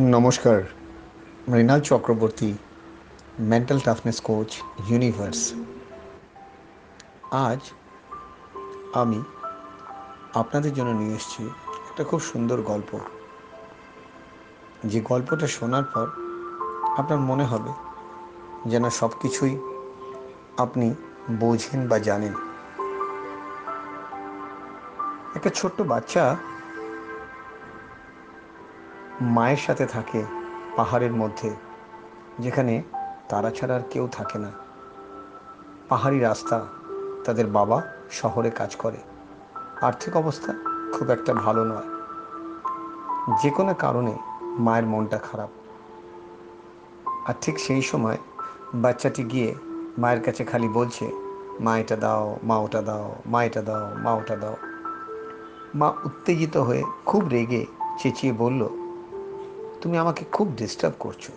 নমস্কার, Mrinal Chakraborty mental toughness coach universe আজ আমি আপনাদের জন্য নিয়ে এসেছি একটা খুব সুন্দর গল্প। যে গল্পটা শোনার পর আপনার মনে হবে যেন সব কিছুই আপনি বোঝেন বা জানেন। একটা ছোট্ট বাচ্চা মায়ের সাথে থাকে পাহাড়ের মধ্যে, যেখানে তারা ছাড়া আর কেউ থাকে না। পাহাড়ি রাস্তা তাদের বাবা শহরে কাজ করে। আর্থিক অবস্থা খুব একটা ভালো নয়। যে কোনো কারণে মায়ের মনটা খারাপ। আর ঠিক সেই সময় বাচ্চাটি গিয়ে মায়ের কাছে খালি বলছে, মা, এটা দাও, মা, ওটা দাও, মা, এটা দাও, মা, ওটা দাও। মা উত্তেজিত হয়ে খুব রেগে চেঁচিয়ে বলল তুমি আমাকে খুব ডিস্টার্ব করছ।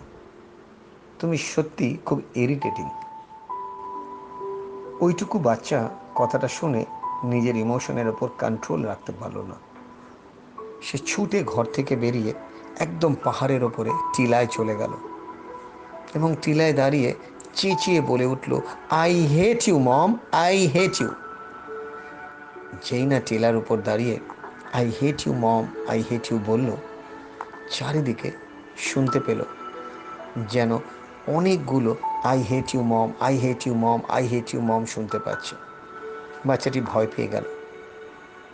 তুমি সত্যি খুব ইরিটেটিং ওইটুকু বাচ্চা কথাটা শুনে নিজের ইমোশনের ওপর কন্ট্রোল রাখতে পারল না। সে ছুটে ঘর থেকে বেরিয়ে একদম পাহাড়ের ওপরে টিলায় চলে গেল এবং টিলায় দাঁড়িয়ে চেঁচিয়ে বলে উঠল I hate you mom I hate you যেই না টিলার উপর দাঁড়িয়ে I hate you mom I hate you বলল চারিদিকে শুনতে পেল যেন অনেকগুলো I hate you mom I hate you mom I hate you mom শুনতে পাচ্ছে। বাচ্চাটি ভয় পেয়ে গেল।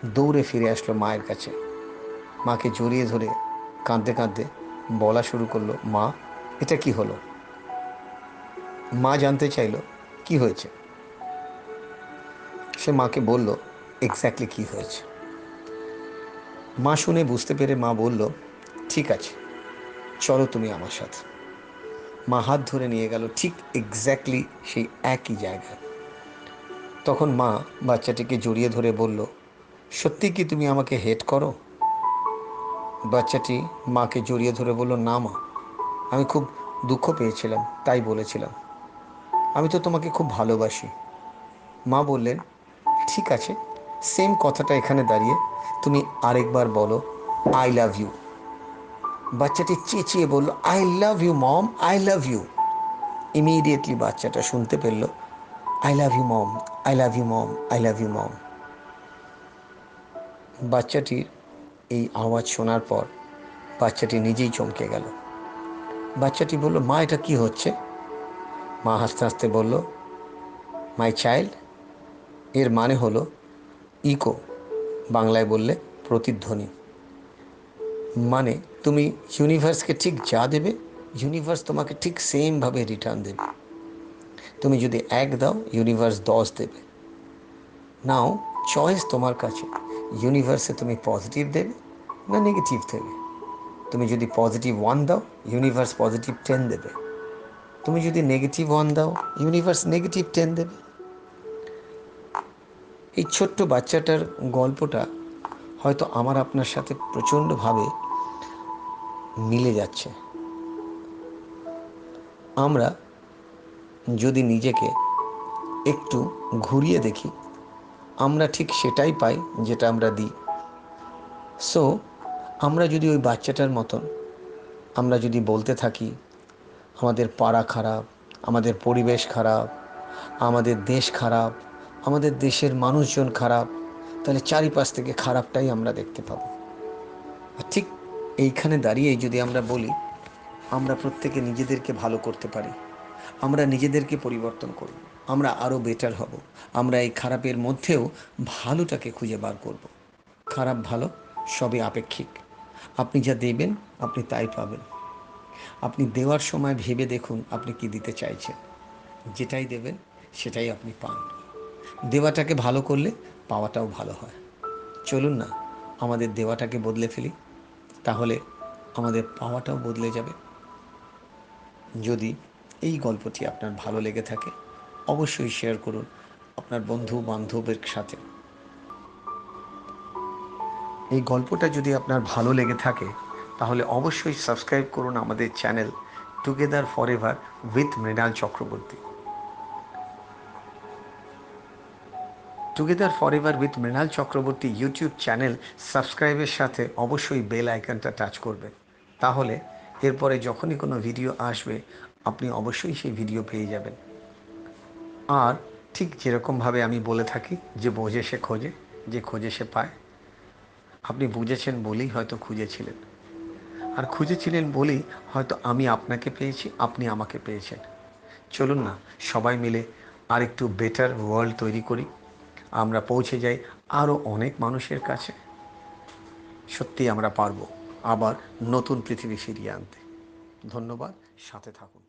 দৌড়ে ফিরে আসলো মায়ের কাছে। মাকে জড়িয়ে ধরে কাঁদতে কাঁদতে বলা শুরু করল, মা, এটা কি হলো? মা জানতে চাইলো, কি হয়েছে? সে মাকে বলল এক্স্যাক্টলি কি হয়েছে? মা শুনে বুঝতে পেরে মা বলল ঠিক আছে, চলো তুমি আমার সাথে। মা হাত ধরে নিয়ে গেল ঠিক এক্স্যাক্টলি সেই একই জায়গায়। তখন মা বাচ্চাটিকে জড়িয়ে ধরে বলল, সত্যি কি তুমি আমাকে হেট করো? বাচ্চাটি মাকে জড়িয়ে ধরে বলল, না মা, আমি খুব দুঃখ পেয়েছিলাম, তাই বলেছিলাম। আমি তো তোমাকে খুব ভালোবাসি। মা বললেন, ঠিক আছে সেম কথাটা এখানে দাঁড়িয়ে তুমি আরেকবার বলো আই লাভ ইউ বাচ্চাটি চেঁচিয়ে বলল I love you mom I love you immediately বাচ্চাটা শুনতে পেল I love you mom I love you mom I love you mom বাচ্চাটির এই আওয়াজ শোনার পর বাচ্চাটি নিজেই চমকে গেল। বাচ্চাটি বলল, মা, এটা কি হচ্ছে? মা হাসতে হাসতে বলল মাই চাইল্ড এর মানে হলো ইকো। বাংলায় বললে প্রতিধ্বনি। মানে তুমি ইউনিভার্সকে ঠিক যা দেবে ইউনিভার্স তোমাকে ঠিক সেমভাবে রিটার্ন দেবে। তুমি যদি এক দাও ইউনিভার্স দশ দেবে। নাও চয়েস তোমার কাছে। ইউনিভার্সে তুমি পজিটিভ দেবে না নেগেটিভ দেবে? তুমি যদি পজিটিভ ওয়ান দাও ইউনিভার্স পজিটিভ টেন দেবে। তুমি যদি নেগেটিভ ওয়ান দাও ইউনিভার্স নেগেটিভ টেন দেবে। এই ছোট্ট বাচ্চাটার গল্পটা হয়তো আমার আপনার সাথে প্রচণ্ডভাবে মিলে যাচ্ছে। আমরা যদি নিজেকে একটু ঘুরিয়ে দেখি, আমরা ঠিক সেটাই পাই যেটা আমরা দিই। সো আমরা যদি ওই বাচ্চাটার মতন, আমরা যদি বলতে থাকি, আমাদের পাড়া খারাপ, আমাদের পরিবেশ খারাপ, আমাদের দেশ খারাপ, আমাদের দেশের মানুষজন খারাপ, তাহলে চারিপাশ থেকে খারাপটাই আমরা দেখতে পাবো। ঠিক এইখানে দাঁড়িয়ে যদি আমরা বলি, আমরা প্রত্যেকে নিজেদেরকে ভালো করতে পারি। আমরা নিজেদেরকে পরিবর্তন করব। আমরা আরও বেটার হব। আমরা এই খারাপের মধ্যেও ভালোটাকে খুঁজে বার করব। খারাপ ভালো সবই আপেক্ষিক। আপনি যা দেবেন, আপনি তাই পাবেন। আপনি দেওয়ার সময় ভেবে দেখুন আপনি কি দিতে চাইছেন। যেটাই দেবেন, সেটাই আপনি পান। দেওয়াটাকে ভালো করলে পাওয়াটাও ভালো হয়। চলুন না, আমাদের দেওয়াটাকে বদলে ফেলি। তাহলে আমাদের পাওয়াটাও বদলে যাবে। যদি এই গল্পটি আপনার ভালো লেগে থাকে, অবশ্যই শেয়ার করুন আপনার বন্ধু বান্ধবের সাথে। এই গল্পটা যদি আপনার ভালো লেগে থাকে, তাহলে অবশ্যই সাবস্ক্রাইব করুন আমাদের channel together forever with Mrinal Chakraborty. Together forever with Mrinal Chakraborty YouTube channel সাবস্ক্রাইবের সাথে অবশ্যই বেল আইকনটা টাচ করবেন। তাহলে এরপরে যখনই কোনো ভিডিও আসবে, আপনি অবশ্যই সেই ভিডিও পেয়ে যাবেন। আর ঠিক যেরকমভাবে আমি বলে থাকি, যে বোঝে সে খোঁজে, যে খোঁজে সে পায়। আপনি বুঝেছেন বলেই হয়তো খুঁজেছিলেন। আর খুঁজেছিলেন বলেই হয়তো আমি আপনাকে পেয়েছি, আপনি আমাকে পেয়েছেন। চলুন না, সবাই মিলে আর একটু বেটার ওয়ার্ল্ড তৈরি করি। আমরা পৌঁছে যাই আরও অনেক মানুষের কাছে। সত্যি আমরা পারব আবার নতুন পৃথিবী ফিরিয়ে আনতে। ধন্যবাদ, সাথে থাকুন।